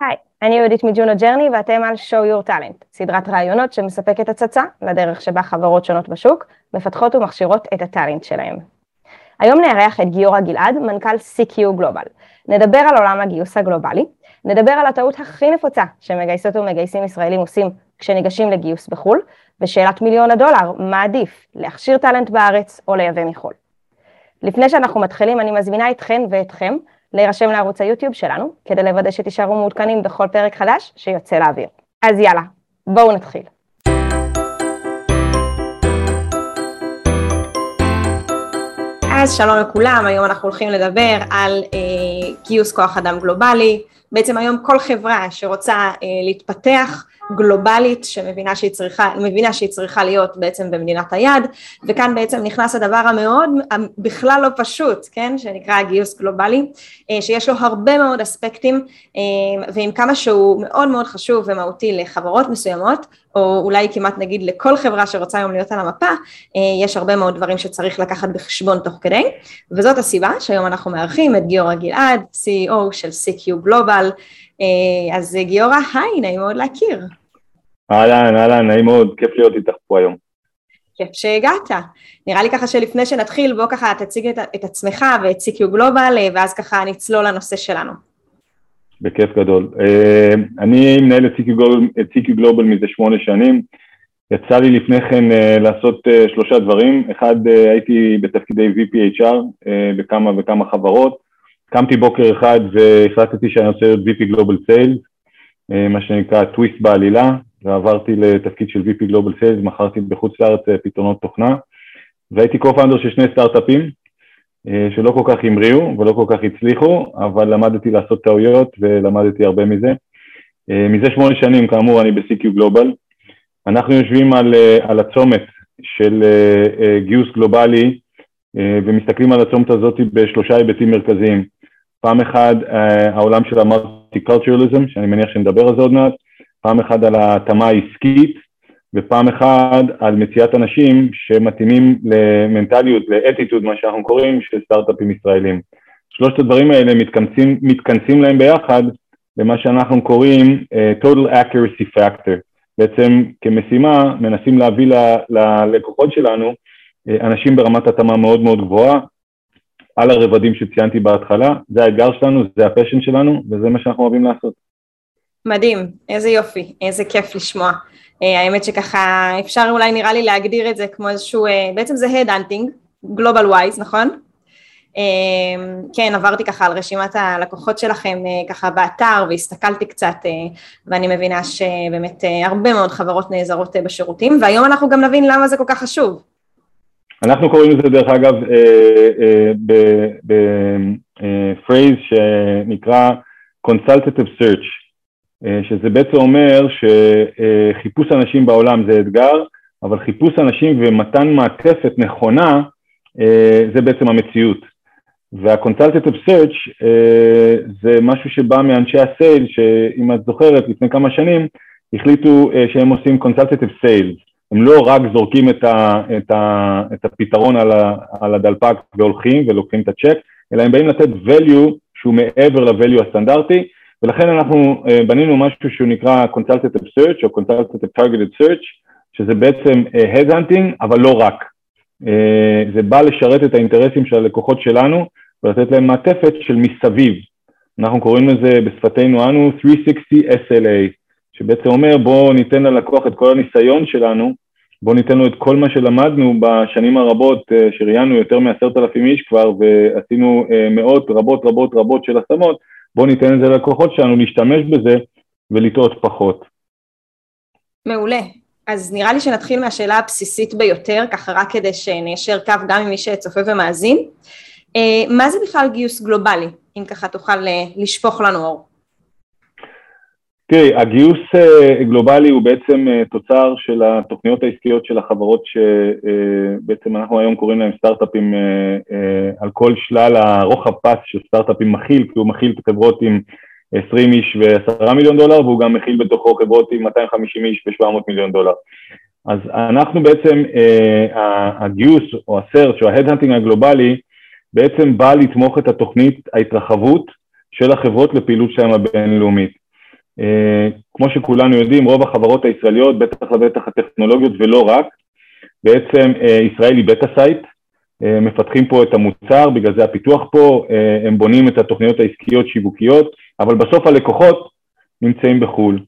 היי, אני יהודית מ Juno Journey ואתם על show your talent, סדרת ראיונות שמספקת הצצה לדרך שבה חברות שונות בשוק מפתחות ומכשירות את הטאלנט שלהם. היום נארח את גיורא גלעד, מנכ"ל CQ Global. נדבר על עולם הגיוס הגלובלי, נדבר על הטעות הכי נפוצה שמגייסות ומגייסים ישראלים עושים כשניגשים לגיוס בחו"ל, ושאלת מיליון הדולר, מה עדיף, להכשיר טאלנט בארץ או לייבא מחו"ל. לפני שאנחנו מתחילים, אני מזמינה אתכן ואתכם להירשם לערוץ היוטיוב שלנו, כדי לוודא שתישארו מעודכנים בכל פרק חדש שיוצא לאוויר. אז יאללה, בואו נתחיל. אז שלום לכולם, היום אנחנו הולכים לדבר על אה, גיוס כוח אדם גלובלי. בעצם היום כל חברה שרוצה אה, להתפתח גלובלית שמבינה שהיא צריכה, מבינה שהיא צריכה להיות בעצם במדינת היעד וכאן בעצם נכנס הדבר המאוד בכלל לא פשוט כן? שנקרא הגיוס גלובלי אה, שיש לו הרבה מאוד אספקטים אה, ועם כמה שהוא מאוד מאוד חשוב ומהותי לחברות מסוימות או אולי כמעט נגיד לכל חברה שרוצה היום להיות על המפה יש הרבה מאוד דברים שצריך לקחת בחשבון תוך כדי וזאת הסיבה שהיום אנחנו מארחים את גיורא גלעד CEO של CQ גלובל אז גיורא היי נעים מאוד להכיר אהלן, אהלן, נעים מאוד, כיף להיות איתך פה היום. כיף שהגעת. נראה לי ככה שלפני שנתחיל, בוא ככה תציג את, את עצמך ואת CQ גלובל, ואז ככה נצלול לנושא שלנו. בכיף גדול. אה, אני מנהל את CQ גלובל מזה שמונה שנים. יצא לי לפני כן אה, לעשות אה, שלושה דברים. אחד, הייתי בתפקידי VPHR בכמה וכמה חברות. קמתי בוקר אחד והחלטתי שאני רוצה להיות VP גלובל סיילס, מה שנקרא טוויסט בעלילה, ועברתי לתפקיד של VP Global Sales, מכרתי בחוץ לארץ אה, פתרונות תוכנה, והייתי co-founder של שני סטארט-אפים אה, שלא כל כך המריאו ולא כל כך הצליחו, אבל למדתי לעשות טעויות ולמדתי הרבה מזה. אה, מזה שמונה שנים, כאמור, אני ב-CQ Global. אנחנו יושבים על, על הצומת של גיוס גלובלי ומסתכלים על הצומת הזאת בשלושה היבטים מרכזיים. פעם אחת, העולם של המולטי-קולטורליזם, שאני מניח שנדבר על זה עוד מעט, פעם אחת על ההתאמה העסקית ופעם אחת על מציאת אנשים שמתאימים למנטליות, לאטיטוד, מה שאנחנו קוראים, של סטארט-אפים ישראלים. שלושת הדברים האלה מתכנסים, מתכנסים להם ביחד למה שאנחנו קוראים uh, total accuracy factor. בעצם כמשימה מנסים להביא ללקוחות שלנו uh, אנשים ברמת התאמה מאוד מאוד גבוהה על הרבדים שציינתי בהתחלה, זה האתגר שלנו, זה ה passion שלנו וזה מה שאנחנו אוהבים לעשות. מדהים, איזה יופי, איזה כיף לשמוע. אה, האמת שככה אפשר אולי נראה לי להגדיר את זה כמו איזשהו, אה, בעצם זה head hunting, global wise, נכון? אה, כן, עברתי ככה על רשימת הלקוחות שלכם ככה באתר והסתכלתי קצת ואני מבינה שבאמת הרבה מאוד חברות נעזרות בשירותים והיום אנחנו גם נבין למה זה כל כך חשוב. אנחנו קוראים לזה דרך אגב בפרייז שנקרא Consultative Search אה, שזה בעצם אומר שחיפוש אנשים בעולם זה אתגר, אבל חיפוש אנשים ומתן מעטפת נכונה אה, זה בעצם המציאות. וה-consultative search אה, זה משהו שבא מאנשי הסייל, שאם את זוכרת, לפני כמה שנים החליטו שהם עושים consultative sales. הם לא רק זורקים את, ה, את, ה, את הפתרון על, ה, על הדלפק והולכים ולוקחים את הצ'ק, אלא הם באים לתת value שהוא מעבר ל-value הסטנדרטי, ולכן אנחנו uh, בנינו משהו שהוא נקרא Consultative Search או Consultative Targeted Search, שזה בעצם uh, Headhunting, אבל לא רק. Uh, זה בא לשרת את האינטרסים של הלקוחות שלנו ולתת להם מעטפת של מסביב. אנחנו קוראים לזה בשפתנו אנו 360 SLA, שבעצם אומר בואו ניתן ללקוח את כל הניסיון שלנו, בואו ניתן לו את כל מה שלמדנו בשנים הרבות, שראיינו יותר מעשרת אלפים איש כבר ועשינו מאות רבות רבות רבות של השמות, בואו ניתן את זה ללקוחות שלנו להשתמש בזה ולטעות פחות. מעולה. אז נראה לי שנתחיל מהשאלה הבסיסית ביותר, ככה רק כדי שניישר קו גם עם מי שצופה ומאזין. אה, מה זה בכלל גיוס גלובלי, אם ככה תוכל אה, לשפוך לנו אור? תראי, הגיוס אה, גלובלי הוא בעצם אה, תוצר של התוכניות העסקיות של החברות שבעצם אה, אנחנו היום קוראים להם סטארט-אפים על כל שלל הרוחב פס של סטארט-אפים מכיל, כי הוא מכיל חברות עם 20 איש ו-10 מיליון דולר, והוא גם מכיל בתוכו חברות עם 250 איש ו-700 מיליון דולר. אז אנחנו בעצם, הגיוס או ה-search או ה-headhunting הגלובלי, בעצם בא לתמוך את התוכנית ההתרחבות של החברות לפעילות שלהם הבינלאומית. כמו שכולנו יודעים, רוב החברות הישראליות, בטח לבטח הטכנולוגיות ולא רק, בעצם ישראל היא beta site, מפתחים פה את המוצר, בגלל זה הפיתוח פה, הם בונים את התוכניות העסקיות שיווקיות, אבל בסוף הלקוחות נמצאים בחו"ל.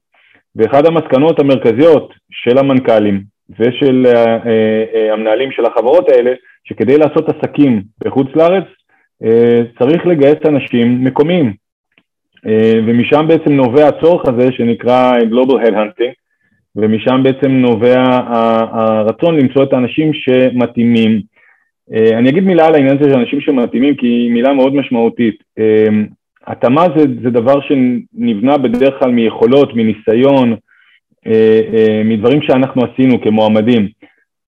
ואחד המסקנות המרכזיות של המנכ"לים ושל המנהלים של החברות האלה, שכדי לעשות עסקים בחוץ לארץ צריך לגייס אנשים מקומיים, ומשם בעצם נובע הצורך הזה שנקרא Global Headhunting, ומשם בעצם נובע הרצון למצוא את האנשים שמתאימים. אני אגיד מילה על העניין הזה של אנשים שמתאימים, כי היא מילה מאוד משמעותית. התאמה זה, זה דבר שנבנה בדרך כלל מיכולות, מניסיון, מדברים שאנחנו עשינו כמועמדים.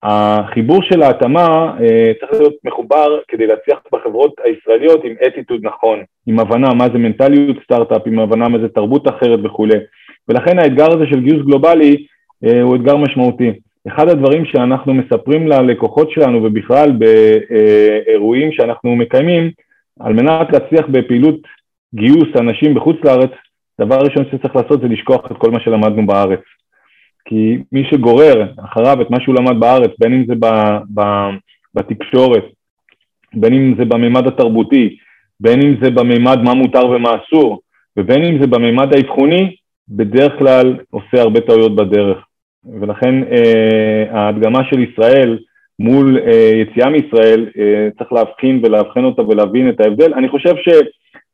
החיבור של ההתאמה צריך להיות מחובר כדי להצליח בחברות הישראליות עם אטיטוד נכון, עם הבנה מה זה מנטליות סטארט-אפ, עם הבנה מה זה תרבות אחרת וכולי. ולכן האתגר הזה של גיוס גלובלי הוא אתגר משמעותי. אחד הדברים שאנחנו מספרים ללקוחות שלנו ובכלל באירועים שאנחנו מקיימים, על מנת להצליח בפעילות גיוס אנשים בחוץ לארץ, דבר ראשון שצריך לעשות זה לשכוח את כל מה שלמדנו בארץ. כי מי שגורר אחריו את מה שהוא למד בארץ, בין אם זה ב, ב, בתקשורת, בין אם זה בממד התרבותי, בין אם זה בממד מה מותר ומה אסור, ובין אם זה בממד האבחוני, בדרך כלל עושה הרבה טעויות בדרך. ולכן אה, ההדגמה של ישראל מול אה, יציאה מישראל, אה, צריך להבחין ולאבחן אותה ולהבין את ההבדל. אני חושב ש...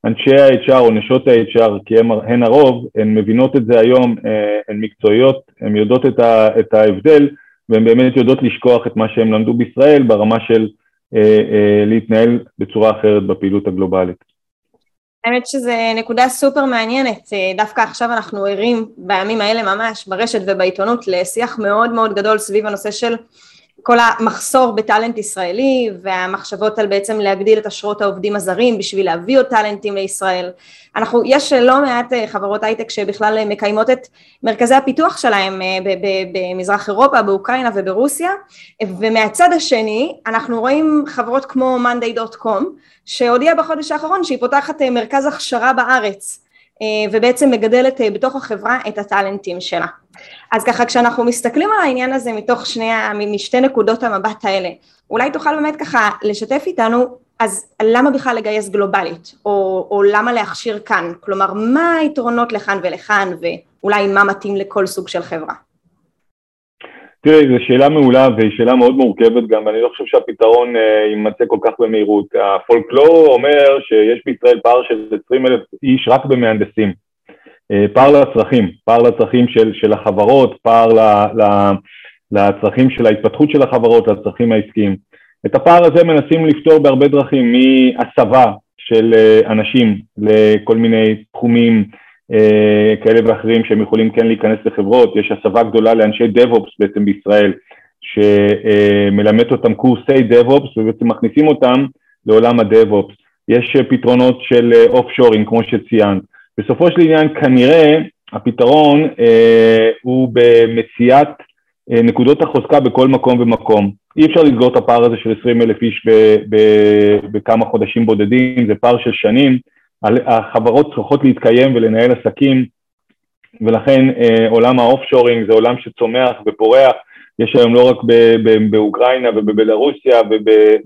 אנשי ה-HR או נשות ה-HR, כי הם, הן הרוב, הן מבינות את זה היום, אה, הן מקצועיות, הן יודעות את, ה, את ההבדל, והן באמת יודעות לשכוח את מה שהם למדו בישראל ברמה של אה, אה, להתנהל בצורה אחרת בפעילות הגלובלית. האמת שזו נקודה סופר מעניינת, אה, דווקא עכשיו אנחנו ערים בימים האלה ממש ברשת ובעיתונות לשיח מאוד מאוד גדול סביב הנושא של כל המחסור בטאלנט ישראלי והמחשבות על בעצם להגדיל את אשרות העובדים הזרים בשביל להביא עוד טאלנטים לישראל. אנחנו, יש לא מעט אה, חברות הייטק שבכלל אה, מקיימות את מרכזי הפיתוח שלהם אה, במזרח אירופה, באוקראינה וברוסיה, ומהצד השני אנחנו רואים חברות כמו monday.com שהודיעה בחודש האחרון שהיא פותחת מרכז הכשרה בארץ ובעצם מגדלת בתוך החברה את הטאלנטים שלה. אז ככה כשאנחנו מסתכלים על העניין הזה מתוך שני, משתי נקודות המבט האלה, אולי תוכל באמת ככה לשתף איתנו, אז למה בכלל לגייס גלובלית, או, או למה להכשיר כאן, כלומר מה היתרונות לכאן ולכאן, ואולי מה מתאים לכל סוג של חברה? תראי, זו שאלה מעולה והיא שאלה מאוד מורכבת גם, ואני לא חושב שהפתרון אה, יימצא כל כך במהירות. הפולקלור אומר שיש בישראל פער של 20 אלף איש רק במהנדסים. אה, פער לצרכים, פער לצרכים של, של החברות, פער ל, ל, לצרכים של ההתפתחות של החברות, לצרכים העסקיים. את הפער הזה מנסים לפתור בהרבה דרכים, מהסבה של אה, אנשים לכל מיני תחומים אה, כאלה ואחרים שהם יכולים כן להיכנס לחברות, יש הסבה גדולה לאנשי DevOps בעצם בישראל, שמלמד אותם קורסי DevOps ובעצם מכניסים אותם לעולם ה-DevOps. יש פתרונות של offshoring כמו שציינת. בסופו של עניין כנראה הפתרון אה, הוא במציאת אה, נקודות החוזקה בכל מקום ומקום. אי אפשר לסגור את הפער הזה של 20 אלף איש בכמה חודשים בודדים, זה פער של שנים. החברות צריכות להתקיים ולנהל עסקים, ולכן אה, עולם האוף-שורינג זה עולם שצומח ופורח. יש היום לא רק באוקראינה ובבלרוסיה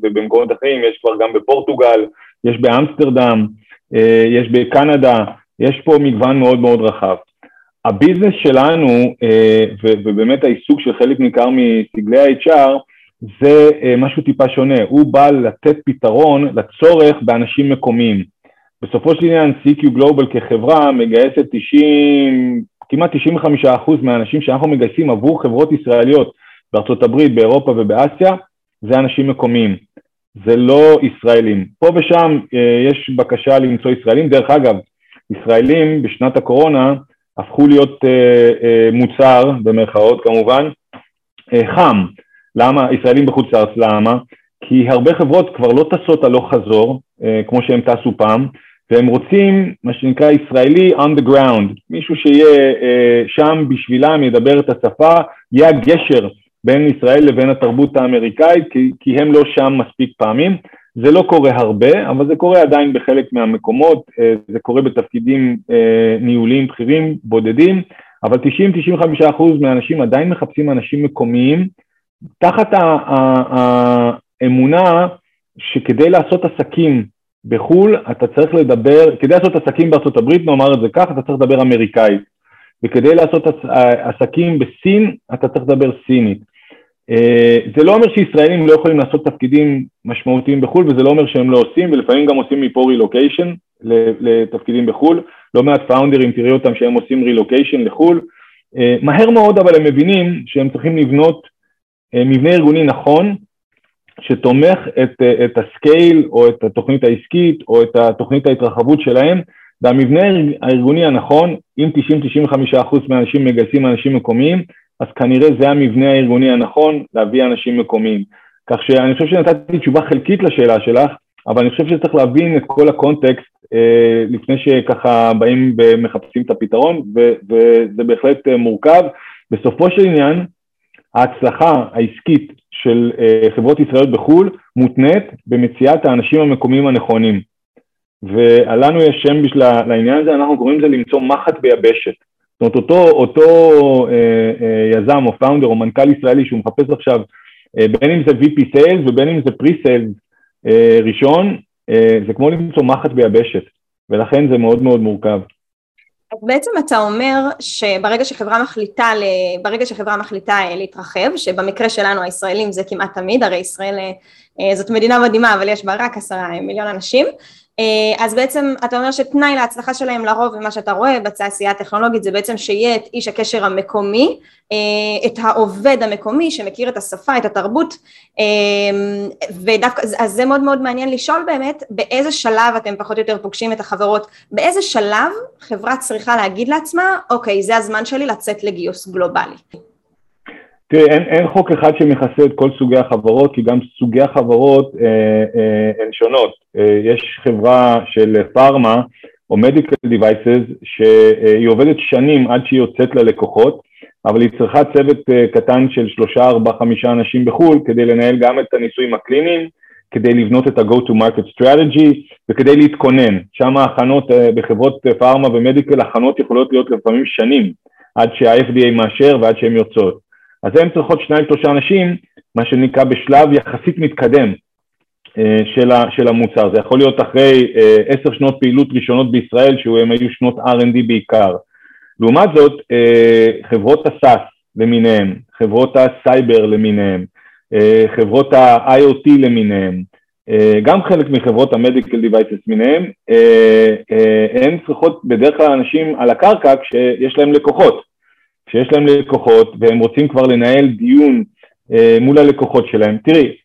ובמקומות אחרים, יש כבר גם בפורטוגל, יש באמסטרדם, אה, יש בקנדה, יש פה מגוון מאוד מאוד רחב. הביזנס שלנו, אה, ובאמת העיסוק של חלק ניכר מסגלי ה-HR, זה אה, משהו טיפה שונה, הוא בא לתת פתרון לצורך באנשים מקומיים. בסופו של עניין CQ Global כחברה מגייסת 90, כמעט 95% מהאנשים שאנחנו מגייסים עבור חברות ישראליות בארצות הברית, באירופה ובאסיה, זה אנשים מקומיים, זה לא ישראלים. פה ושם אה, יש בקשה למצוא ישראלים, דרך אגב, ישראלים בשנת הקורונה הפכו להיות אה, אה, מוצר, במרכאות כמובן, אה, חם. למה? ישראלים בחוץ לארץ, למה? כי הרבה חברות כבר לא טסות הלוך חזור, אה, כמו שהם טסו פעם, והם רוצים מה שנקרא ישראלי on the ground, מישהו שיהיה אה, שם בשבילם, ידבר את השפה, יהיה הגשר בין ישראל לבין התרבות האמריקאית, כי, כי הם לא שם מספיק פעמים, זה לא קורה הרבה, אבל זה קורה עדיין בחלק מהמקומות, זה קורה בתפקידים ניהוליים בכירים, בודדים, אבל 90-95% מהאנשים עדיין מחפשים אנשים מקומיים, תחת האמונה שכדי לעשות עסקים בחו"ל, אתה צריך לדבר, כדי לעשות עסקים בארצות הברית, נאמר את זה כך, אתה צריך לדבר אמריקאית. וכדי לעשות עסקים בסין, אתה צריך לדבר סינית. אה, זה לא אומר שישראלים לא יכולים לעשות תפקידים משמעותיים בחו"ל, וזה לא אומר שהם לא עושים, ולפעמים גם עושים מפה רילוקיישן לתפקידים בחו"ל. לא מעט founderים, תראי אותם שהם עושים רילוקיישן לחו"ל. אה, מהר מאוד אבל הם מבינים שהם צריכים לבנות אה, מבנה ארגוני נכון, שתומך את, את ה scale או את התוכנית העסקית או את התוכנית ההתרחבות שלהם, והמבנה הארגוני הנכון, אם 90-95% מהאנשים מגייסים אנשים מקומיים, אז כנראה זה המבנה הארגוני הנכון להביא אנשים מקומיים. כך שאני חושב שנתתי תשובה חלקית לשאלה שלך, אבל אני חושב שצריך להבין את כל הקונטקסט אה, לפני שככה באים ומחפשים את הפתרון, וזה בהחלט אה, מורכב. בסופו של עניין, ההצלחה העסקית של אה, חברות ישראליות בחו"ל מותנית במציאת האנשים המקומיים הנכונים. ולנו יש שם בשביל העניין הזה, אנחנו קוראים לזה למצוא מחט ביבשת. זאת אומרת, אותו, אותו אה, אה, יזם או פאונדר או מנכ"ל ישראלי שהוא מחפש עכשיו, אה, בין אם זה VP Sales ובין אם זה Pre-Sales אה, ראשון, אה, זה כמו למצוא מחט ביבשת, ולכן זה מאוד מאוד מורכב. אז בעצם אתה אומר שברגע שחברה מחליטה, ברגע שחברה מחליטה אה, להתרחב, שבמקרה שלנו הישראלים זה כמעט תמיד, הרי ישראל זאת מדינה מדהימה אבל יש בה רק עשרה מיליון אנשים, אה, אז בעצם אתה אומר שתנאי להצלחה שלהם לרוב ומה שאתה רואה בתעשייה הטכנולוגית זה בעצם שיהיה את איש הקשר המקומי, אה, את העובד המקומי שמכיר את השפה, את התרבות אה, ודווקא, אז זה מאוד מאוד מעניין לשאול באמת באיזה שלב אתם פחות או יותר פוגשים את החברות, באיזה שלב חברה צריכה להגיד לעצמה אוקיי זה הזמן שלי לצאת לגיוס גלובלי. תראי, אין, אין חוק אחד שמכסה את כל סוגי החברות, כי גם סוגי החברות אה, אה, הן שונות. אה, יש חברה של פארמה או מדיקל דיווייסס שהיא עובדת שנים עד שהיא יוצאת ללקוחות, אבל היא צריכה צוות אה, קטן של שלושה, ארבעה, חמישה אנשים בחו"ל כדי לנהל גם את הניסויים הקליניים, כדי לבנות את ה-go to market strategy וכדי להתכונן. שם ההכנות אה, בחברות פארמה ומדיקל, הכנות יכולות להיות לפעמים שנים עד שה-FDA מאשר ועד שהן יוצאות. אז הן צריכות שניים שלושה אנשים, מה שנקרא בשלב יחסית מתקדם אה, של, של המוצר. זה יכול להיות אחרי אה, עשר שנות פעילות ראשונות בישראל, שהן היו שנות R&D בעיקר. לעומת זאת, אה, חברות ה SaaS למיניהן, חברות הסייבר למיניהן, חברות ה-IoT למיניהן, גם חלק מחברות ה medical devices מיניהן, הן צריכות בדרך כלל אנשים על הקרקע כשיש להם לקוחות. שיש להם לקוחות והם רוצים כבר לנהל דיון אה, מול הלקוחות שלהם. תראי,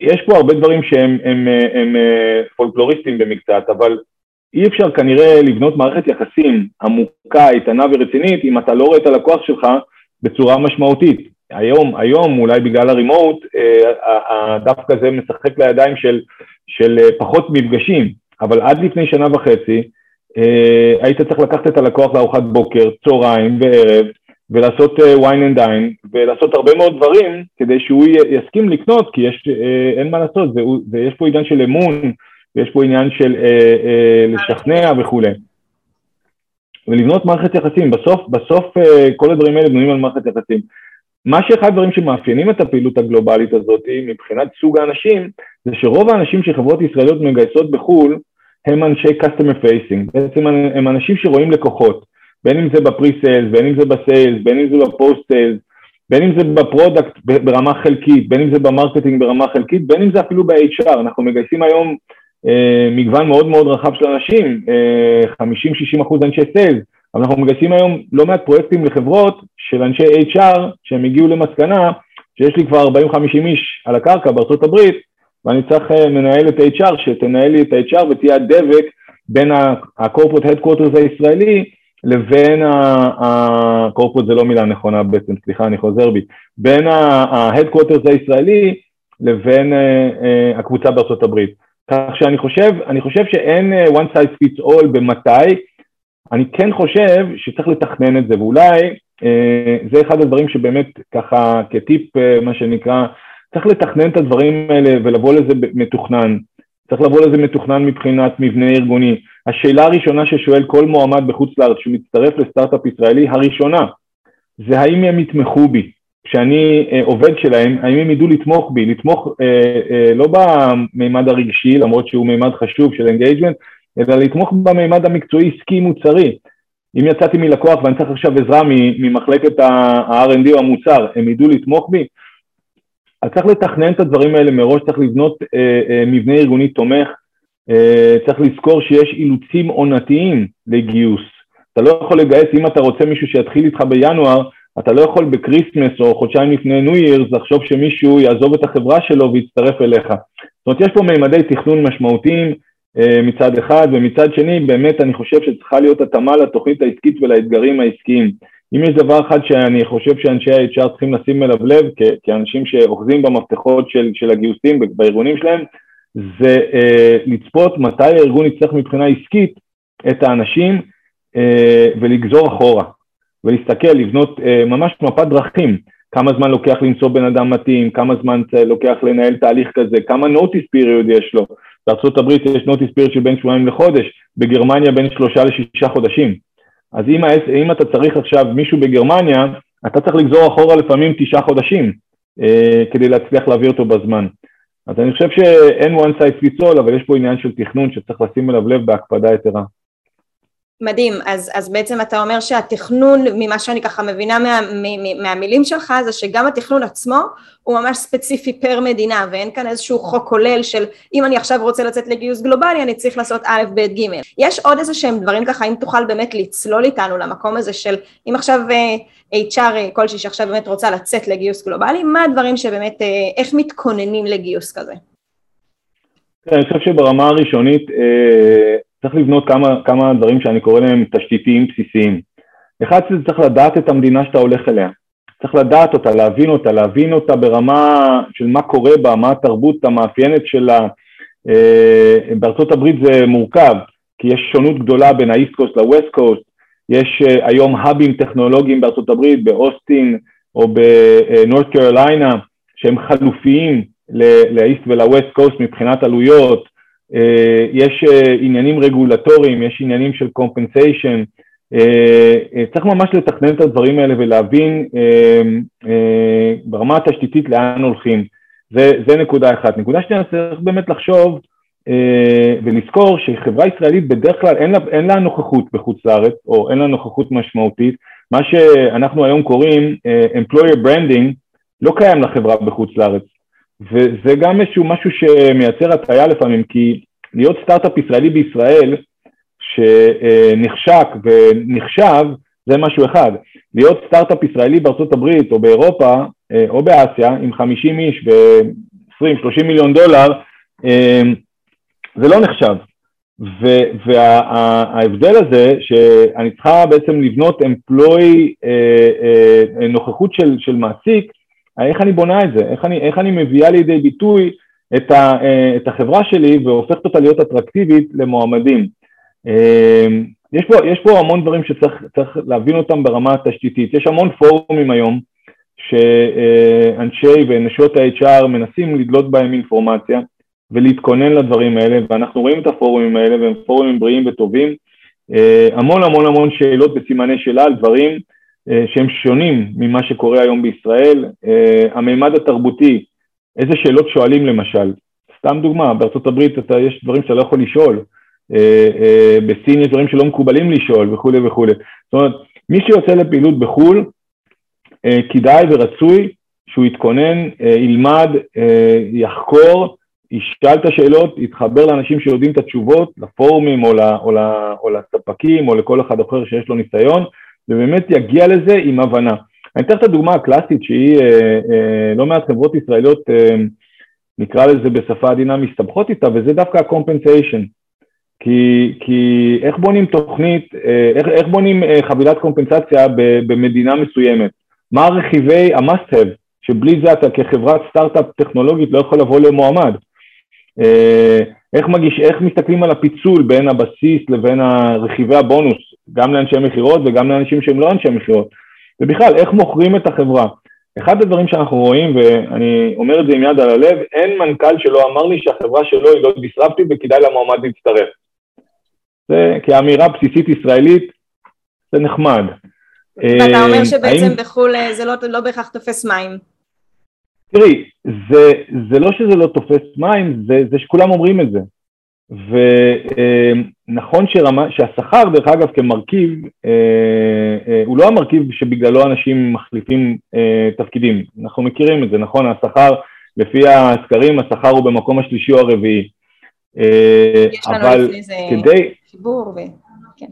יש פה הרבה דברים שהם הם, הם, הם, אה, פולקלוריסטים במקצת, אבל אי אפשר כנראה לבנות מערכת יחסים עמוקה, איתנה ורצינית אם אתה לא רואה את הלקוח שלך בצורה משמעותית. היום, היום אולי בגלל הרימוט, אה, דווקא זה משחק לידיים של, של אה, פחות מפגשים, אבל עד לפני שנה וחצי אה, היית צריך לקחת את הלקוח לארוחת בוקר, צהריים וערב, ולעשות וויין אנד דיין, ולעשות הרבה מאוד דברים כדי שהוא יסכים לקנות, כי יש, אה, אין מה לעשות, ויש פה עניין של אמון, ויש פה עניין של אה, אה, לשכנע וכולי. ולבנות מערכת יחסים, בסוף, בסוף אה, כל הדברים האלה בנויים על מערכת יחסים. מה שאחד הדברים שמאפיינים את הפעילות הגלובלית הזאת מבחינת סוג האנשים, זה שרוב האנשים שחברות ישראליות מגייסות בחו"ל, הם אנשי customer facing, בעצם הם אנשים שרואים לקוחות, בין אם זה ב pre-sales, בין אם זה ב sales, בין אם זה ב post-sales, בין אם זה ב product ברמה חלקית, בין אם זה ב marketing ברמה חלקית, בין אם זה אפילו ב-HR, אנחנו מגייסים היום אה, מגוון מאוד מאוד רחב של אנשים, אה, 50-60 אחוז אנשי sales, אבל אנחנו מגייסים היום לא מעט פרויקטים לחברות של אנשי HR שהם הגיעו למסקנה שיש לי כבר 40-50 איש על הקרקע בארצות הברית, ואני צריך אה, מנהלת HR שתנהל לי את ה-HR ותהיה הדבק בין ה-corporate headquarters הישראלי לבין ה-corporate זה לא מילה נכונה בעצם, סליחה אני חוזר בי, בין ה-headquarters הישראלי לבין אה, אה, הקבוצה בארצות הברית. כך שאני חושב, אני חושב שאין one size fits all במתי, אני כן חושב שצריך לתכנן את זה, ואולי זה אחד הדברים שבאמת ככה כטיפ, מה שנקרא, צריך לתכנן את הדברים האלה ולבוא לזה מתוכנן. צריך לבוא לזה מתוכנן מבחינת מבנה ארגוני. השאלה הראשונה ששואל כל מועמד בחוץ לארץ שמצטרף לסטארט-אפ ישראלי, הראשונה, זה האם הם יתמכו בי. כשאני אה, עובד שלהם, האם הם ידעו לתמוך בי, לתמוך אה, אה, לא במימד הרגשי, למרות שהוא מימד חשוב של engagement, אלא לתמוך במימד המקצועי עסקי מוצרי. אם יצאתי מלקוח ואני צריך עכשיו עזרה ממחלקת ה-R&D או המוצר, הם ידעו לתמוך בי? אז צריך לתכנן את הדברים האלה מראש, צריך לבנות אה, אה, מבנה ארגוני תומך, אה, צריך לזכור שיש אילוצים עונתיים לגיוס. אתה לא יכול לגייס, אם אתה רוצה מישהו שיתחיל איתך בינואר, אתה לא יכול ב Christmas או חודשיים לפני New Year's לחשוב שמישהו יעזוב את החברה שלו ויצטרף אליך. זאת אומרת, יש פה מימדי תכנון משמעותיים מצד אחד, ומצד שני, באמת אני חושב שצריכה להיות התאמה לתוכנית העסקית ולאתגרים העסקיים. אם יש דבר אחד שאני חושב שאנשי ה-HR צריכים לשים אליו לב, כאנשים שאוחזים במפתחות של, של הגיוסים בארגונים שלהם, זה אה, לצפות מתי הארגון יצטרך מבחינה עסקית את האנשים אה, ולגזור אחורה, ולהסתכל, לבנות אה, ממש מפת דרכים, כמה זמן לוקח למצוא בן אדם מתאים, כמה זמן לוקח לנהל תהליך כזה, כמה notice period יש לו, הברית יש notice period של בין שבועיים לחודש, בגרמניה בין שלושה לשישה חודשים. אז אם, אם אתה צריך עכשיו מישהו בגרמניה, אתה צריך לגזור אחורה לפעמים תשעה חודשים אה, כדי להצליח להביא אותו בזמן. אז אני חושב שאין one size fits all, אבל יש פה עניין של תכנון שצריך לשים אליו לב בהקפדה יתרה. מדהים, אז, אז בעצם אתה אומר שהתכנון, ממה שאני ככה מבינה מה, מה, מהמילים שלך, זה שגם התכנון עצמו הוא ממש ספציפי פר מדינה, ואין כאן איזשהו חוק כולל של אם אני עכשיו רוצה לצאת לגיוס גלובלי, אני צריך לעשות א', ב', ג'. יש עוד איזה שהם דברים ככה, אם תוכל באמת לצלול איתנו למקום הזה של אם עכשיו uh, HR uh, כלשהי שעכשיו באמת רוצה לצאת לגיוס גלובלי, מה הדברים שבאמת, uh, איך מתכוננים לגיוס כזה? כן, אני חושב שברמה הראשונית, אה, צריך לבנות כמה, כמה דברים שאני קורא להם תשתיתיים בסיסיים. אחד זה צריך לדעת את המדינה שאתה הולך אליה. צריך לדעת אותה, להבין אותה, להבין אותה ברמה של מה קורה בה, מה התרבות המאפיינת שלה. אה, בארצות הברית זה מורכב, כי יש שונות גדולה בין האיסט קוסט לווסט קוסט, יש אה, היום האבים טכנולוגיים בארצות הברית, באוסטין או בנורת קרוליינה, שהם חלופיים לאיסט ולווסט קוסט מבחינת עלויות, יש אה, עניינים רגולטוריים, יש עניינים של compensation, אה, צריך ממש לתכנן את הדברים האלה ולהבין ברמה התשתיתית לאן הולכים. זה, זה נקודה אחת. נקודה שנייה, צריך באמת לחשוב ולזכור שחברה ישראלית בדרך כלל אין לה, אין לה נוכחות בחוץ לארץ, או אין לה נוכחות משמעותית. מה שאנחנו היום קוראים employer branding לא קיים לחברה בחוץ לארץ. וזה גם איזשהו משהו שמייצר הטעיה לפעמים, כי להיות סטארט-אפ ישראלי בישראל שנחשק ונחשב, זה משהו אחד. להיות סטארט-אפ ישראלי בארצות הברית או באירופה אה, או באסיה עם 50 איש ו-20-30 מיליון דולר, אה, זה לא נחשב. וההבדל הזה שאני צריכה בעצם לבנות אמפלוי, אה, נוכחות של, של מעסיק, איך אני בונה את זה, איך אני, איך אני מביאה לידי ביטוי את, ה, את החברה שלי והופכת אותה להיות אטרקטיבית למועמדים. אמ, יש פה, יש פה המון דברים שצריך להבין אותם ברמה התשתיתית, יש המון פורומים היום שאנשי ונשות ה-HR מנסים לדלות בהם אינפורמציה ולהתכונן לדברים האלה, ואנחנו רואים את הפורומים האלה והם פורומים בריאים וטובים, אה, המון המון המון שאלות וסימני שאלה על דברים. אה, שהם שונים ממה שקורה היום בישראל. אה, המימד התרבותי, איזה שאלות שואלים למשל? סתם דוגמה, בארצות הברית אתה, יש דברים שאתה לא יכול לשאול, אה, בסין יש דברים שלא מקובלים לשאול וכולי וכולי. זאת אומרת, מי שיוצא לפעילות בחו"ל, כדאי ורצוי שהוא יתכונן, ילמד, יחקור, ישאל את השאלות, יתחבר לאנשים שיודעים את התשובות, לפורומים או, או, או לספקים או לכל אחד אחר שיש לו ניסיון, ובאמת יגיע לזה עם הבנה. אני אתן את הדוגמה הקלאסית שהיא, אה, אה, לא מעט חברות ישראליות, אה, נקרא לזה בשפה עדינה, מסתבכות איתה, וזה דווקא ה-compensation. כי, כי איך בונים תוכנית, אה, איך, איך בונים אה, חבילת קומפנסציה במדינה מסוימת? מה רכיבי ה-must have, שבלי זה אתה כחברת סטארט-אפ טכנולוגית לא יכול לבוא למועמד? אה, איך, מגיש, איך מסתכלים על הפיצול בין הבסיס לבין רכיבי הבונוס, גם לאנשי מכירות וגם לאנשים שהם לא אנשי מכירות, ובכלל, איך מוכרים את החברה. אחד הדברים שאנחנו רואים, ואני אומר את זה עם יד על הלב, אין מנכ"ל שלא אמר לי שהחברה שלו היא לא דיסרפטיב וכדאי למועמד להצטרף. זה כאמירה בסיסית ישראלית, זה נחמד. ואתה אומר שבעצם האם... בחו"ל זה לא, לא בהכרח תופס מים. תראי, זה, זה לא שזה לא תופס מים, זה, זה שכולם אומרים את זה. ונכון שרמה, שהשכר דרך אגב כמרכיב אה, אה, הוא לא המרכיב שבגללו אנשים מחליפים אה, תפקידים, אנחנו מכירים את זה, נכון? השכר לפי הסקרים השכר הוא במקום השלישי או הרביעי. יש לנו אבל כדי... חיבור ו... כן.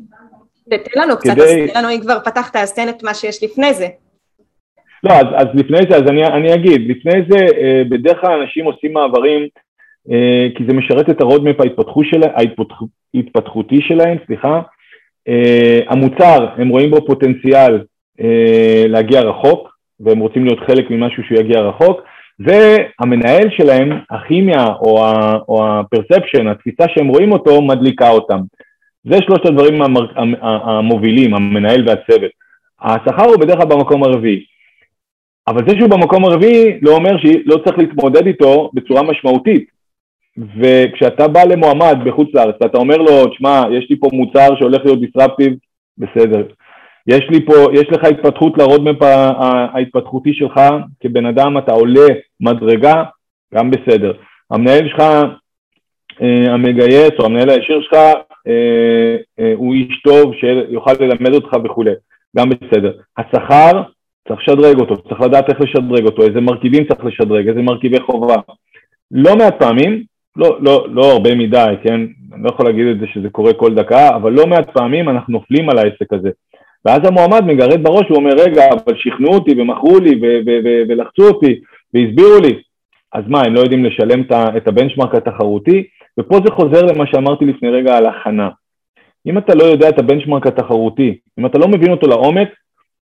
תן לנו קצת, כדי... אז תן לנו אם כבר פתחת אז תן את מה שיש לפני זה. לא, אז, אז לפני זה, אז אני, אני אגיד, לפני זה בדרך כלל אנשים עושים מעברים כי זה משרת את ה roadmap ההתפתחותי שלהם, סליחה. אה, המוצר, הם רואים בו פוטנציאל אה, להגיע רחוק, והם רוצים להיות חלק ממשהו שהוא יגיע רחוק, והמנהל שלהם, הכימיה או, ה, או ה perception, התפיסה שהם רואים אותו, מדליקה אותם. זה שלושת הדברים המובילים, המנהל והצוות. השכר הוא בדרך כלל במקום הרביעי. אבל זה שהוא במקום הרביעי לא אומר שלא צריך להתמודד איתו בצורה משמעותית. וכשאתה בא למועמד בחוץ לארץ ואתה אומר לו, תשמע, יש לי פה מוצר שהולך להיות דיסרפטיב, בסדר. יש לי פה, יש לך התפתחות לרודמפ ההתפתחותי שלך, כבן אדם אתה עולה מדרגה, גם בסדר. המנהל שלך, אה, המגייס או המנהל הישיר שלך, אה, אה, הוא איש טוב שיוכל ללמד אותך וכולי, גם בסדר. השכר, צריך לשדרג אותו, צריך לדעת איך לשדרג אותו, איזה מרכיבים צריך לשדרג, איזה מרכיבי חובה. לא מעט פעמים לא, לא, לא הרבה מדי, כן? אני לא יכול להגיד את זה שזה קורה כל דקה, אבל לא מעט פעמים אנחנו נופלים על העסק הזה. ואז המועמד מגרד בראש, הוא אומר, רגע, אבל שכנעו אותי ומכרו לי ולחצו אותי והסבירו לי. אז מה, הם לא יודעים לשלם את הבנצ'מרק התחרותי? ופה זה חוזר למה שאמרתי לפני רגע על הכנה. אם אתה לא יודע את הבנצ'מרק התחרותי, אם אתה לא מבין אותו לעומק,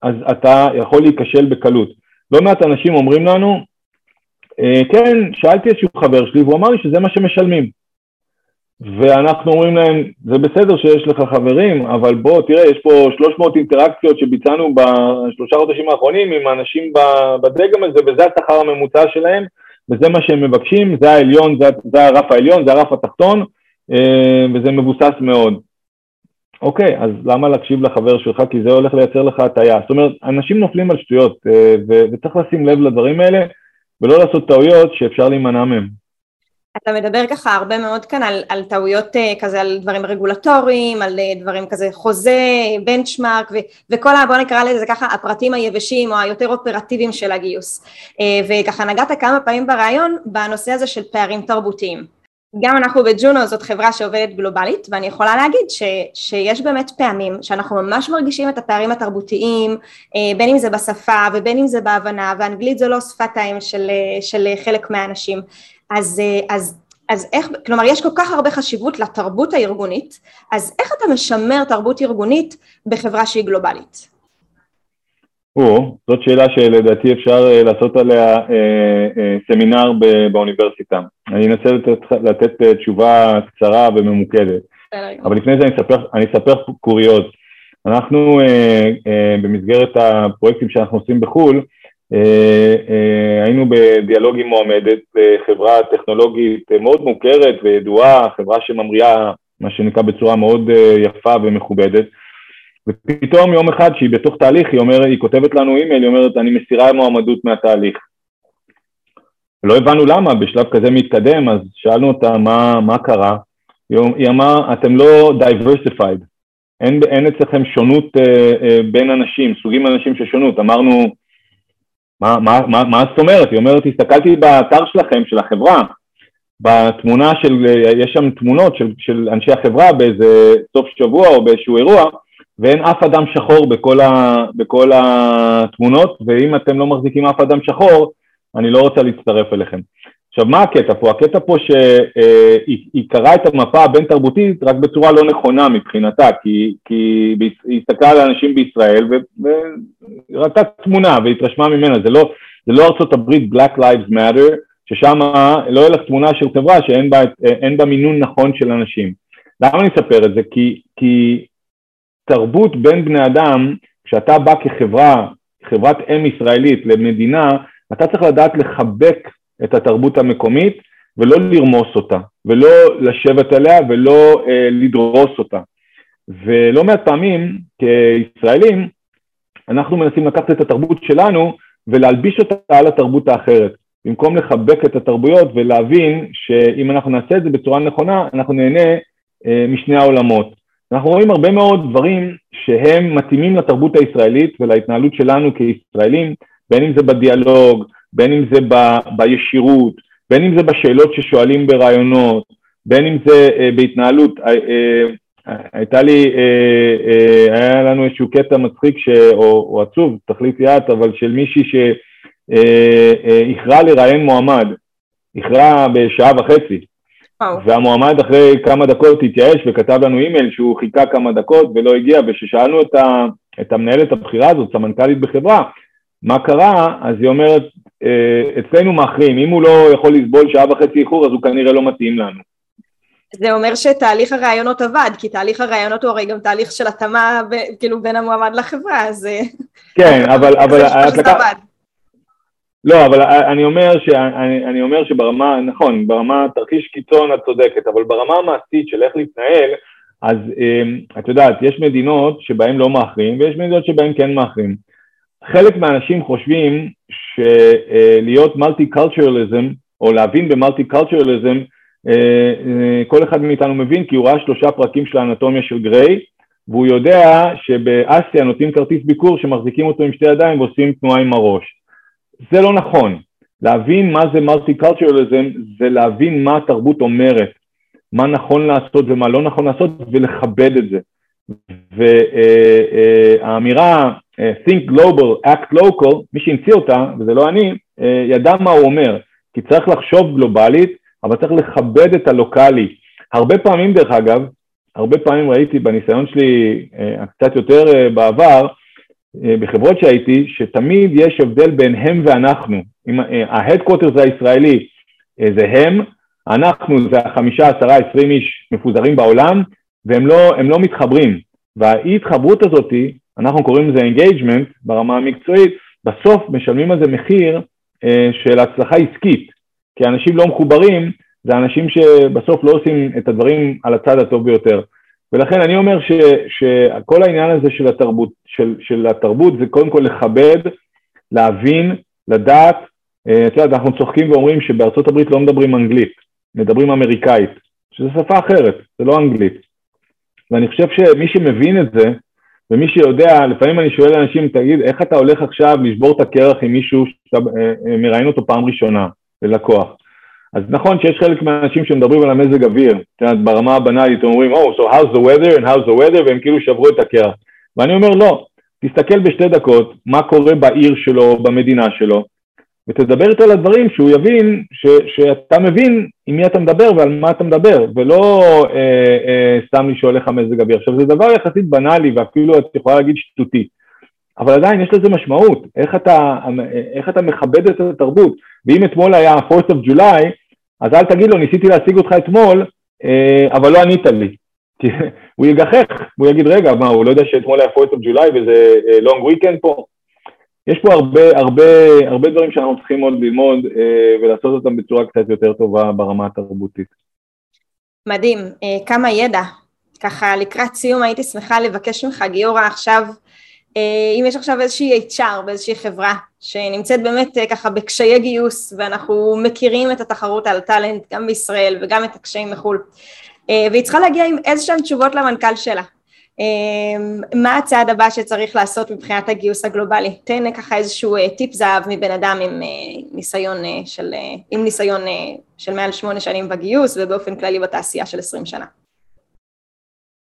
אז אתה יכול להיכשל בקלות. לא מעט אנשים אומרים לנו, כן, שאלתי איזשהו חבר שלי והוא אמר לי שזה מה שמשלמים. ואנחנו אומרים להם, זה בסדר שיש לך חברים, אבל בוא, תראה, יש פה 300 אינטראקציות שביצענו בשלושה חודשים האחרונים עם האנשים בדגם הזה, וזה השכר הממוצע שלהם, וזה מה שהם מבקשים, זה העליון, זה, זה הרף העליון, זה הרף התחתון, אה, וזה מבוסס מאוד. אוקיי, אז למה להקשיב לחבר שלך? כי זה הולך לייצר לך הטעיה. זאת אומרת, אנשים נופלים על שטויות, אה, וצריך לשים לב לדברים האלה. ולא לעשות טעויות שאפשר להימנע מהם. אתה מדבר ככה הרבה מאוד כאן על, על טעויות אה, כזה, על דברים רגולטוריים, על אה, דברים כזה חוזה, בנצ'מארק ו, וכל ה... בוא נקרא לזה ככה הפרטים היבשים או היותר אופרטיביים של הגיוס. אה, וככה נגעת כמה פעמים ברעיון בנושא הזה של פערים תרבותיים. גם אנחנו בג'ונו זאת חברה שעובדת גלובלית ואני יכולה להגיד ש, שיש באמת פעמים שאנחנו ממש מרגישים את הפערים התרבותיים אה, בין אם זה בשפה ובין אם זה בהבנה ואנגלית זה לא שפת האם של, של חלק מהאנשים אז, אה, אז, אז איך, כלומר יש כל כך הרבה חשיבות לתרבות הארגונית אז איך אתה משמר תרבות ארגונית בחברה שהיא גלובלית? או, זאת שאלה שלדעתי אפשר אה, לעשות עליה אה, אה, סמינר באוניברסיטה. אני אנסה לתת, לתת אה, תשובה קצרה וממוקדת. אבל לפני זה אני אספר, אני אספר קוריוז. אנחנו אה, אה, במסגרת הפרויקטים שאנחנו עושים בחו"ל, אה, אה, היינו בדיאלוג עם מועמדת, אה, חברה טכנולוגית מאוד מוכרת וידועה, חברה שממריאה, מה שנקרא, בצורה מאוד אה, יפה ומכובדת. ופתאום יום אחד שהיא בתוך תהליך, היא אומרת, היא כותבת לנו אימייל, היא אומרת, אני מסירה מועמדות מהתהליך. לא הבנו למה, בשלב כזה מתקדם, אז שאלנו אותה מה, מה קרה. היא אמרה, אתם לא diversified, אין, אין אצלכם שונות אה, אה, בין אנשים, סוגים אנשים של שונות. אמרנו, מה, מה, מה, מה זאת אומרת? היא אומרת, הסתכלתי באתר שלכם, של החברה, בתמונה של, אה, יש שם תמונות של, של אנשי החברה באיזה סוף שבוע או באיזשהו אירוע, ואין אף אדם שחור בכל, ה, בכל התמונות, ואם אתם לא מחזיקים אף אדם שחור, אני לא רוצה להצטרף אליכם. עכשיו, מה הקטע פה? הקטע פה שהיא קראה את המפה הבין-תרבותית רק בצורה לא נכונה מבחינתה, כי, כי היא הסתכלה על אנשים בישראל וראתה תמונה והתרשמה ממנה, זה לא, זה לא ארצות הברית Black Lives Matter, ששם לא יהיה לך תמונה של חברה שאין בה, בה מינון נכון של אנשים. למה אני אספר את זה? כי, כי תרבות בין בני אדם, כשאתה בא כחברה חברת אם ישראלית למדינה, אתה צריך לדעת לחבק את התרבות המקומית ולא לרמוס אותה, ולא לשבת עליה ולא אה, לדרוס אותה. ולא מעט פעמים כישראלים אנחנו מנסים לקחת את התרבות שלנו ולהלביש אותה על התרבות האחרת. במקום לחבק את התרבויות ולהבין שאם אנחנו נעשה את זה בצורה נכונה, אנחנו נהנה אה, משני העולמות. אנחנו רואים הרבה מאוד דברים שהם מתאימים לתרבות הישראלית ולהתנהלות שלנו כישראלים, בין אם זה בדיאלוג, בין אם זה ב, בישירות, בין אם זה בשאלות ששואלים ברעיונות, בין אם זה אה, בהתנהלות. אה, אה, הייתה לי, אה, אה, היה לנו איזשהו קטע מצחיק ש, או, או עצוב, תחליטי את, אבל של מישהי שאיחרה אה, לראיין מועמד, איחרה בשעה וחצי. והמועמד אחרי כמה דקות התייאש וכתב לנו אימייל שהוא חיכה כמה דקות ולא הגיע, וכששאלנו את, ה, את המנהלת הבכירה הזאת, סמנכ"לית בחברה, מה קרה, אז היא אומרת, אצלנו מאחרים, אם הוא לא יכול לסבול שעה וחצי איחור אז הוא כנראה לא מתאים לנו. זה אומר שתהליך הרעיונות עבד, כי תהליך הרעיונות הוא הרי גם תהליך של התאמה כאילו בין המועמד לחברה, אז... אה, כן, אבל... אבל את לקחת... לא, אבל אני אומר, שאני, אני אומר שברמה, נכון, ברמה תרחיש קיצון את צודקת, אבל ברמה המעשית של איך להתנהל, אז אמ, את יודעת, יש מדינות שבהן לא מאחרים ויש מדינות שבהן כן מאחרים. חלק מהאנשים חושבים שלהיות מולטי קולטורליזם, או להבין במולטי קולטורליזם, אה, אה, כל אחד מאיתנו מבין כי הוא ראה שלושה פרקים של האנטומיה של גריי והוא יודע שבאסיה נותנים כרטיס ביקור שמחזיקים אותו עם שתי ידיים ועושים תנועה עם הראש. זה לא נכון. להבין מה זה מולטי קולטורליזם זה להבין מה התרבות אומרת, מה נכון לעשות ומה לא נכון לעשות ולכבד את זה. והאמירה אה, think global, act local, מי שהמציא אותה, וזה לא אני, ידע מה הוא אומר, כי צריך לחשוב גלובלית אבל צריך לכבד את הלוקאלי. הרבה פעמים, דרך אגב, הרבה פעמים ראיתי בניסיון שלי אה, קצת יותר אה, בעבר, אה, בחברות שהייתי, שתמיד יש הבדל בין הם ואנחנו. ה headquarter זה הישראלי, זה הם, אנחנו זה החמישה, עשרה, עשרים איש מפוזרים בעולם, והם לא, לא מתחברים. והאי התחברות הזאתי, אנחנו קוראים לזה engagement ברמה המקצועית, בסוף משלמים על זה מחיר של הצלחה עסקית. כי אנשים לא מחוברים זה אנשים שבסוף לא עושים את הדברים על הצד הטוב ביותר. ולכן אני אומר ש, שכל העניין הזה של התרבות, של, של התרבות זה קודם כל לכבד, להבין, לדעת. אה, את יודעת, אנחנו צוחקים ואומרים שבארצות הברית לא מדברים אנגלית, מדברים אמריקאית, שזו שפה אחרת, זה לא אנגלית. ואני חושב שמי שמבין את זה, ומי שיודע, לפעמים אני שואל אנשים, תגיד, איך אתה הולך עכשיו לשבור את הקרח עם מישהו שאתה אה, אה, מראיין אותו פעם ראשונה, ללקוח? אז נכון שיש חלק מהאנשים שמדברים על המזג אוויר, את יודעת, ברמה הבנאלית, הם אומרים, Oh, so how's the weather and how's the weather, והם כאילו שברו את הקרח. ואני אומר, לא, תסתכל בשתי דקות מה קורה בעיר שלו, במדינה שלו, ותדבר איתו על הדברים שהוא יבין ש, שאתה מבין עם מי אתה מדבר ועל מה אתה מדבר, ולא אה, אה, סתם לשאול איך המזג אוויר. עכשיו, זה דבר יחסית בנאלי ואפילו את יכולה להגיד שטותי, אבל עדיין יש לזה משמעות, איך אתה, איך אתה מכבד את התרבות. ואם אתמול היה 4th of July, אז אל תגיד לו, ניסיתי להשיג אותך אתמול, אה, אבל לא ענית לי. כי הוא יגחך, הוא יגיד, רגע, מה, הוא לא יודע שאתמול היה 4th of July וזה אה, long weekend פה? יש פה הרבה, הרבה, הרבה דברים שאנחנו צריכים עוד ללמוד אה, ולעשות אותם בצורה קצת יותר טובה ברמה התרבותית. מדהים, כמה ידע. ככה לקראת סיום הייתי שמחה לבקש ממך, גיורא, עכשיו אה, אם יש עכשיו איזושהי HR באיזושהי חברה שנמצאת באמת אה, ככה בקשיי גיוס ואנחנו מכירים את התחרות על טאלנט גם בישראל וגם את הקשיים מחו"ל אה, והיא צריכה להגיע עם איזשהן תשובות למנכ"ל שלה מה הצעד הבא שצריך לעשות מבחינת הגיוס הגלובלי? תן ככה איזשהו טיפ זהב מבן אדם עם ניסיון של, עם ניסיון של מעל שמונה שנים בגיוס ובאופן כללי בתעשייה של עשרים שנה.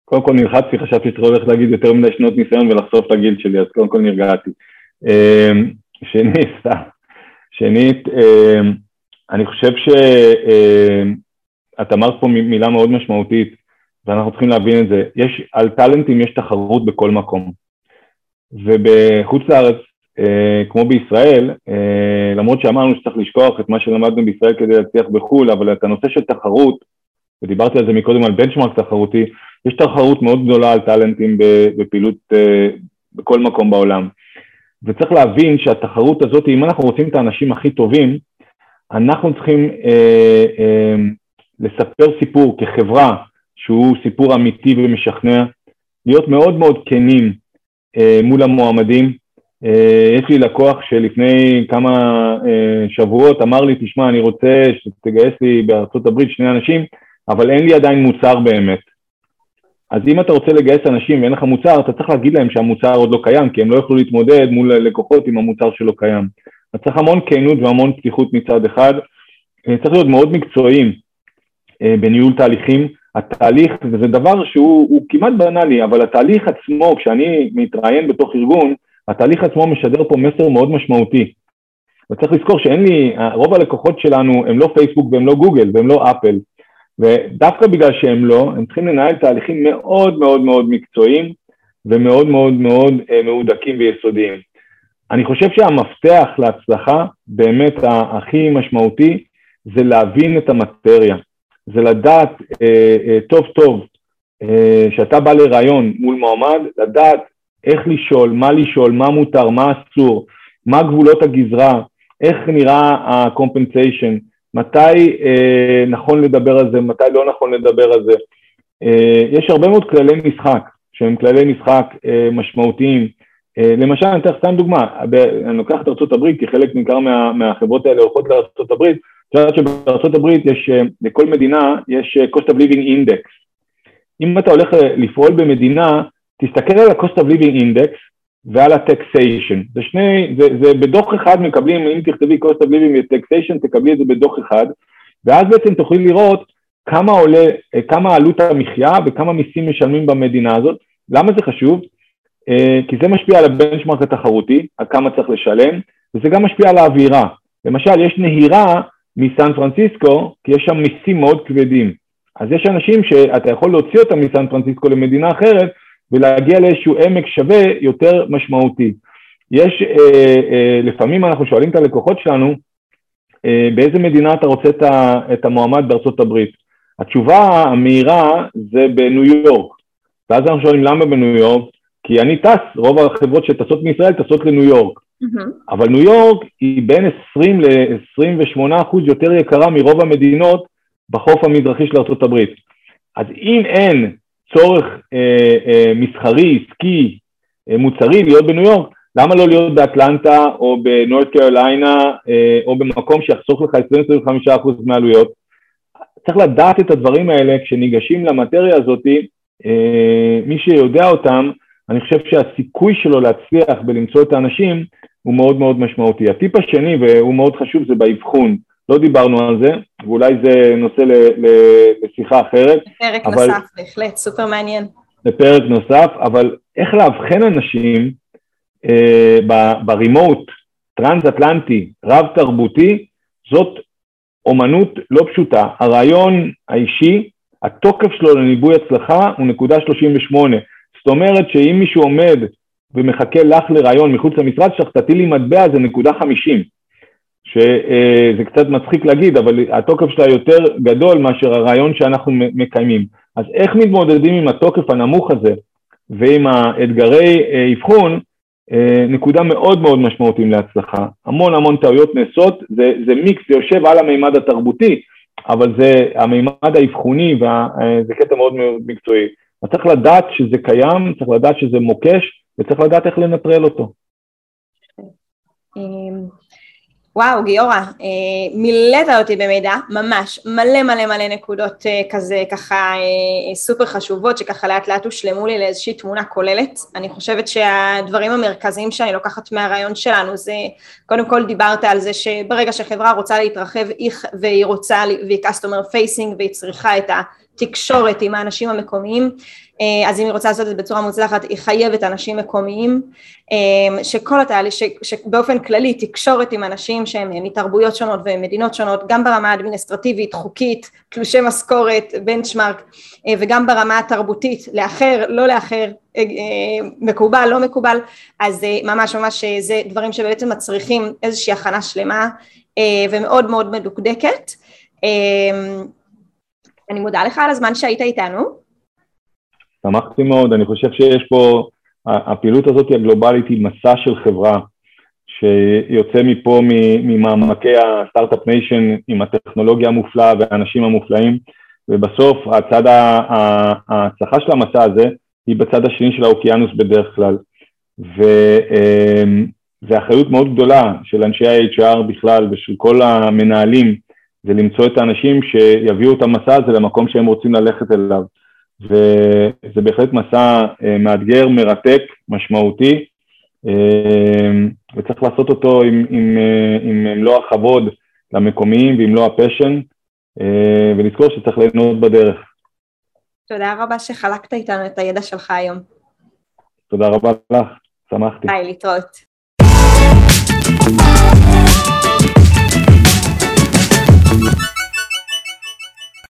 קודם כל נלחצתי, חשבתי שאתה הולך להגיד יותר מדי שנות ניסיון ולחשוף את הגיל שלי, אז קודם כל נרגעתי. אמ, שנית, סתם. שנית, אמ, אני חושב שאת אמרת פה מילה מאוד משמעותית, ואנחנו צריכים להבין את זה. יש, על טאלנטים יש תחרות בכל מקום. ובחוץ לארץ, אה, כמו בישראל, אה, למרות שאמרנו שצריך לשכוח את מה שלמדנו בישראל כדי להצליח בחו"ל, אבל את הנושא של תחרות, ודיברתי על זה מקודם על בנצ'מארק תחרותי, יש תחרות מאוד גדולה על טאלנטים בפעילות אה, בכל מקום בעולם. וצריך להבין שהתחרות הזאת, אם אנחנו רוצים את האנשים הכי טובים, אנחנו צריכים אה, אה, לספר סיפור כחברה שהוא סיפור אמיתי ומשכנע, להיות מאוד מאוד כנים אה, מול המועמדים. אה, יש לי לקוח שלפני כמה אה, שבועות אמר לי, תשמע, אני רוצה שתגייס לי בארצות הברית שני אנשים, אבל אין לי עדיין מוצר באמת. אז אם אתה רוצה לגייס אנשים ואין לך מוצר, אתה צריך להגיד להם שהמוצר עוד לא קיים, כי הם לא יוכלו להתמודד מול לקוחות עם המוצר שלא קיים. אז צריך המון כנות והמון פתיחות מצד אחד. אה, צריך להיות מאוד מקצועיים אה, בניהול תהליכים. התהליך, וזה דבר שהוא כמעט בנאלי, אבל התהליך עצמו, כשאני מתראיין בתוך ארגון, התהליך עצמו משדר פה מסר מאוד משמעותי. וצריך לזכור שאין לי, רוב הלקוחות שלנו הם לא פייסבוק והם לא גוגל והם לא אפל. ודווקא בגלל שהם לא, הם צריכים לנהל תהליכים מאוד מאוד מאוד מקצועיים ומאוד מאוד מאוד אה, מהודקים ויסודיים. אני חושב שהמפתח להצלחה, באמת הכי משמעותי, זה להבין את המטריה. זה לדעת אה, אה, טוב טוב, אה, שאתה בא לראיון מול מועמד, לדעת איך לשאול, מה לשאול, מה מותר, מה אסור, מה גבולות הגזרה, איך נראה ה-compensation, מתי אה, נכון לדבר על זה, מתי לא נכון לדבר על זה. אה, יש הרבה מאוד כללי משחק, שהם כללי משחק אה, משמעותיים. אה, למשל, אני אתן לך סתם דוגמה, אני לוקח את ארה"ב, כי חלק ניכר מה, מהחברות האלה הולכות לארה"ב, את יודעת שבארה"ב יש, אה, לכל מדינה יש אה, cost of living index. אם אתה הולך לפעול במדינה, תסתכל על ה-cost of living index ועל ה-taxation. זה שני, זה, זה בדוח אחד מקבלים, אם תכתבי cost of living ו-taxation, תקבלי את זה בדוח אחד, ואז בעצם תוכלי לראות כמה עולה, כמה עלות המחיה וכמה מיסים משלמים במדינה הזאת. למה זה חשוב? אה, כי זה משפיע על הבנצ'מרק התחרותי, על כמה צריך לשלם, וזה גם משפיע על האווירה. למשל, יש נהירה מסן פרנסיסקו, כי יש שם מיסים מאוד כבדים. אז יש אנשים שאתה יכול להוציא אותם מסן פרנסיסקו למדינה אחרת, ולהגיע לאיזשהו עמק שווה יותר משמעותי. יש, אה, אה, לפעמים אנחנו שואלים את הלקוחות שלנו, אה, באיזה מדינה אתה רוצה את, ה, את המועמד בארצות הברית? התשובה המהירה זה בניו יורק. ואז אנחנו שואלים למה בניו יורק? כי אני טס, רוב החברות שטסות מישראל טסות לניו יורק. Mm-hmm. אבל ניו יורק היא בין 20 ל-28 אחוז יותר יקרה מרוב המדינות בחוף המזרחי של ארה"ב. אז אם אין צורך אה, אה, מסחרי, עסקי, אה, מוצרי להיות בניו יורק, למה לא להיות באטלנטה או בנורת קרוליינה אה, או במקום שיחסוך לך 25% מהעלויות? צריך לדעת את הדברים האלה כשניגשים למטריה הזאת, אה, מי שיודע אותם, אני חושב שהסיכוי שלו להצליח בלמצוא את האנשים הוא מאוד מאוד משמעותי. הטיפ השני, והוא מאוד חשוב, זה באבחון. לא דיברנו על זה, ואולי זה נושא לשיחה אחרת. לפרק אבל, נוסף, בהחלט, סופר מעניין. לפרק נוסף, אבל איך לאבחן אנשים אה, ברימוט, טרנס-אטלנטי, רב-תרבותי, זאת אומנות לא פשוטה. הרעיון האישי, התוקף שלו לניבוי הצלחה הוא נקודה 38. זאת אומרת שאם מישהו עומד ומחכה לך לרעיון מחוץ למשרד שלך, תטילי מטבע זה נקודה 50. שזה קצת מצחיק להגיד, אבל התוקף שלה יותר גדול מאשר הרעיון שאנחנו מקיימים. אז איך מתמודדים עם התוקף הנמוך הזה ועם האתגרי אה, אבחון, אה, נקודה מאוד מאוד משמעותית להצלחה. המון המון טעויות נעשות, זה, זה מיקס, זה יושב על המימד התרבותי, אבל זה המימד האבחוני וזה אה, קטע מאוד מאוד מקצועי. אז צריך לדעת שזה קיים, צריך לדעת שזה מוקש, וצריך לדעת איך לנטרל אותו. וואו, גיורא, אה, מילאת אותי במידע, ממש, מלא מלא מלא נקודות אה, כזה, ככה אה, סופר חשובות, שככה לאט לאט הושלמו לי לאיזושהי תמונה כוללת. אני חושבת שהדברים המרכזיים שאני לוקחת מהרעיון שלנו זה, קודם כל דיברת על זה שברגע שחברה רוצה להתרחב והיא רוצה, והיא customer facing והיא צריכה את התקשורת עם האנשים המקומיים, אז אם היא רוצה לעשות את זה בצורה מוצלחת היא חייבת אנשים מקומיים אה, שכל התהליך, שבאופן כללי תקשורת עם אנשים שהם מתרבויות שונות ומדינות שונות גם ברמה האדמיניסטרטיבית, חוקית, תלושי משכורת, בנצ'מארק אה, וגם ברמה התרבותית, לאחר, לא לאחר, מקובל, לא מקובל, אז ממש ממש זה דברים שבעצם מצריכים איזושהי הכנה שלמה ומאוד מאוד מדוקדקת. אני מודה לך על הזמן שהיית איתנו שמחתי מאוד, אני חושב שיש פה, הפעילות הזאת הגלובלית היא מסע של חברה, שיוצא מפה ממעמקי ה startup nation עם הטכנולוגיה המופלאה והאנשים המופלאים, ובסוף הצד ההצלחה של המסע הזה היא בצד השני של האוקיינוס בדרך כלל. וזו אחריות מאוד גדולה של אנשי ה-HR בכלל ושל כל המנהלים, זה למצוא את האנשים שיביאו את המסע הזה למקום שהם רוצים ללכת אליו. וזה בהחלט מסע אה, מאתגר, מרתק, משמעותי, אה, וצריך לעשות אותו עם, עם, אה, עם מלוא הכבוד למקומיים ועם מלוא ה passion, ולזכור שצריך ליהנות בדרך. תודה רבה שחלקת איתנו את הידע שלך היום. תודה רבה לך, שמחתי. ביי, להתראות.